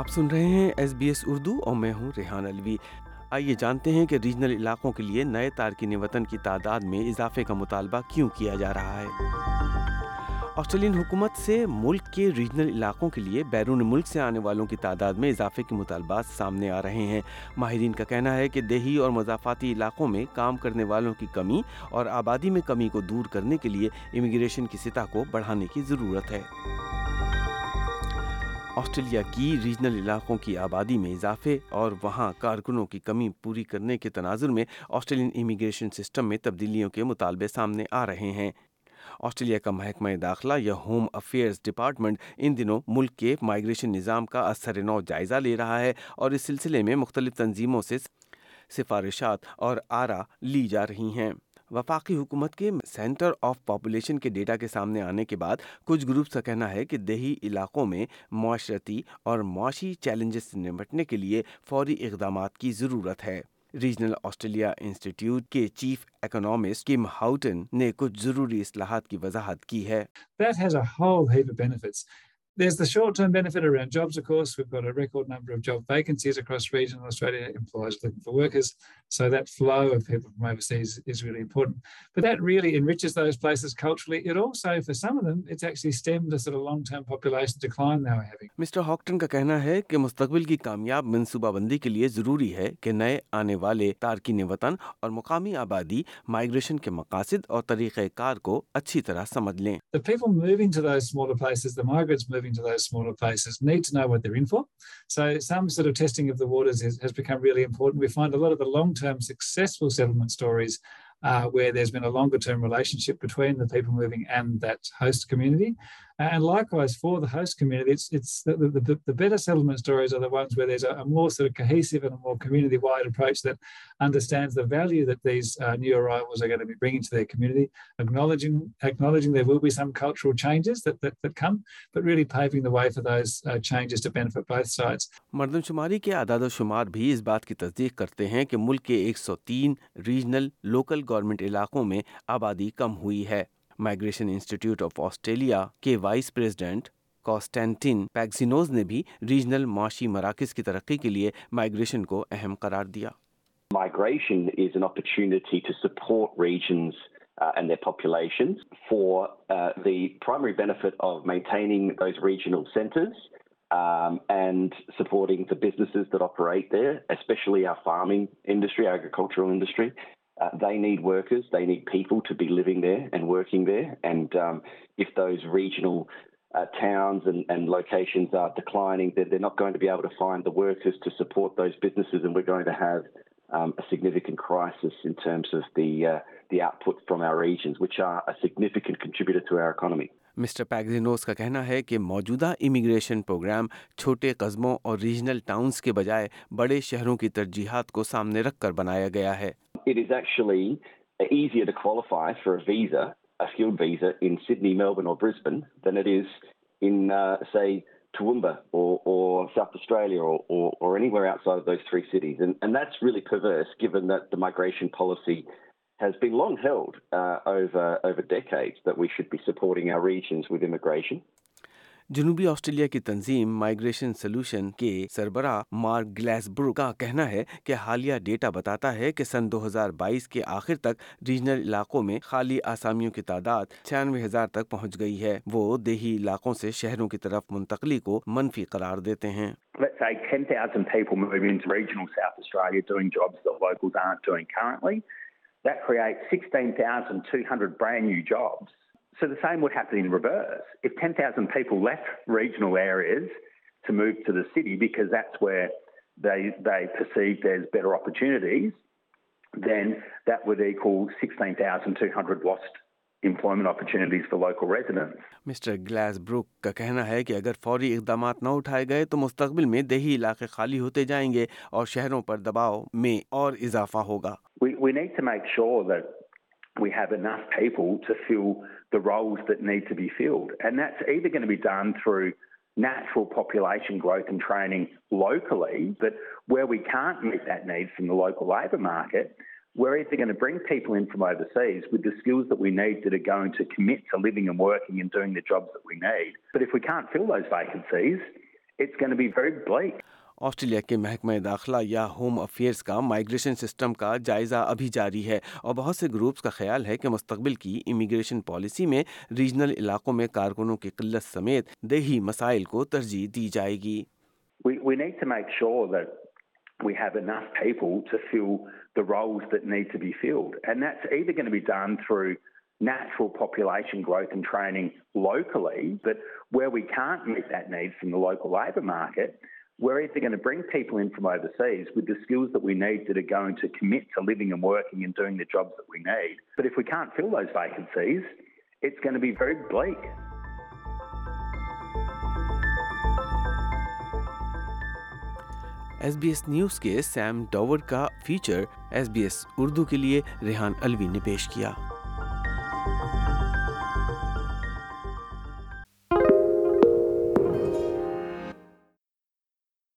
آپ سن رہے ہیں ایس بی ایس اردو اور میں ہوں ریحان الوی آئیے جانتے ہیں کہ ریجنل علاقوں کے لیے نئے تارکین وطن کی تعداد میں اضافے کا مطالبہ کیوں کیا جا رہا ہے آسٹریلین حکومت سے ملک کے ریجنل علاقوں کے لیے بیرون ملک سے آنے والوں کی تعداد میں اضافے کے مطالبات سامنے آ رہے ہیں ماہرین کا کہنا ہے کہ دیہی اور مضافاتی علاقوں میں کام کرنے والوں کی کمی اور آبادی میں کمی کو دور کرنے کے لیے امیگریشن کی سطح کو بڑھانے کی ضرورت ہے آسٹریلیا کی ریجنل علاقوں کی آبادی میں اضافے اور وہاں کارکنوں کی کمی پوری کرنے کے تناظر میں آسٹریلین امیگریشن سسٹم میں تبدیلیوں کے مطالبے سامنے آ رہے ہیں آسٹریلیا کا محکمہ داخلہ یا ہوم افیئرز ڈپارٹمنٹ ان دنوں ملک کے مائیگریشن نظام کا اثر نو جائزہ لے رہا ہے اور اس سلسلے میں مختلف تنظیموں سے سفارشات اور آرا لی جا رہی ہیں وفاقی حکومت کے سینٹر آف پاپولیشن کے ڈیٹا کے سامنے آنے کے بعد کچھ گروپ کا کہنا ہے کہ دیہی علاقوں میں معاشرتی اور معاشی چیلنجز سے نمٹنے کے لیے فوری اقدامات کی ضرورت ہے ریجنل آسٹریلیا انسٹیٹیوٹ کے چیف اکنامسٹ کم ہاؤٹن نے کچھ ضروری اصلاحات کی وضاحت کی ہے مسٹر ہاکٹن کا کہنا ہے کہ مستقبل کی کامیاب منصوبہ بندی کے لیے ضروری ہے کہ نئے آنے والے تارکین وطن اور مقامی آبادی مائیگریشن کے مقاصد اور طریقۂ کار کو اچھی طرح سمجھ لیں into those smaller places need to know what they're in for. So some sort of testing of the waters is, has become really important. We find a lot of the long-term successful settlement stories uh, where there's been a longer-term relationship between the people moving and that host community. And likewise for the host community, it's, it's the, the, the the better settlement stories are the ones where there's a, a, more sort of cohesive and a more community-wide approach that understands the value that these uh, new arrivals are going to be bringing to their community, acknowledging acknowledging there will be some cultural changes that, that, that come, but really paving the way for those uh, changes to benefit both sides. مردم شماری کے اعداد و شمار بھی اس بات کی تصدیق کرتے ہیں کہ ملک کے 103 ریجنل لوکل گورنمنٹ علاقوں میں آبادی کم ہوئی ہے انسٹیٹیوٹ آف آسٹریلیا کے وائس پریزیڈنٹ نے بھی ریجنل ریجنل معاشی مراکز کی ترقی کے لیے کو اہم قرار دیا is an to support regions and and their population the primary benefit of maintaining centres supporting the businesses operate especially our farming industry industry agricultural uh, they need workers, they need people to be living there and working there. And um, if those regional uh, towns and, and locations are declining, then they're not going to be able to find the workers to support those businesses, and we're going to have um, a significant crisis in terms of the, uh, the output from our regions, which are a significant contributor to our economy. Mister پیگزینوس کا کہنا ہے کہ موجودہ immigration programme چھوٹے قصبوں اور regional towns کے بجائے بڑے شہروں کی ترجیحات کو سامنے رکھ کر بنایا گیا ہے اٹ اس ٹاولو فائن فور ویژ ایس کی ویژ ان سڈنی می ب نو پریسپن دین اٹ اسمبرس مائکرشن پالوسی لانٹ بی سو ریشنس ویگرن جنوبی آسٹریلیا کی تنظیم مائیگریشن سولوشن کے سربراہ مارک کا کہنا ہے کہ حالیہ ڈیٹا بتاتا ہے کہ سن دو ہزار بائیس کے آخر تک ریجنل علاقوں میں خالی آسامیوں کی تعداد چھیانوے ہزار تک پہنچ گئی ہے وہ دیہی علاقوں سے شہروں کی طرف منتقلی کو منفی قرار دیتے ہیں that creates 16,200 brand new jobs So the the same would would happen in reverse. If 10,000 people left regional areas to to move city because that's where they, they perceive there's better opportunities, then that equal 16,200 lost mister Glassbrook کا کہنا ہے کہ اگر فوری اقدامات نہ اٹھائے گئے تو مستقبل میں دیہی علاقے خالی ہوتے جائیں گے اور شہروں پر دباؤ میں اور اضافہ ہوگا We, we need to make sure that وی ہ نو نئی فیل ایس نیٹ فروائی ویلک وائی پرین تھو سائز ویٹ ڈسکیوز آسٹریلیا کے محکمہ داخلہ یا ہوم افیئرس کا مائگریشن سسٹم کا جائزہ ابھی جاری ہے اور بہت سے گروپس کا خیال ہے کہ مستقبل کی امیگریشن پالیسی میں ریجنل علاقوں میں کارکنوں کی قلت سمیت دیہی مسائل کو ترجیح دی جائے گی we're either going to bring people in from overseas with the skills that we need that are going to commit to living and working and doing the jobs that we need. But if we can't fill those vacancies, it's going to be very bleak. S B S news کے Sam Dover کا feature S B S Urdu کے لیے ریحان الوی نے پیش کیا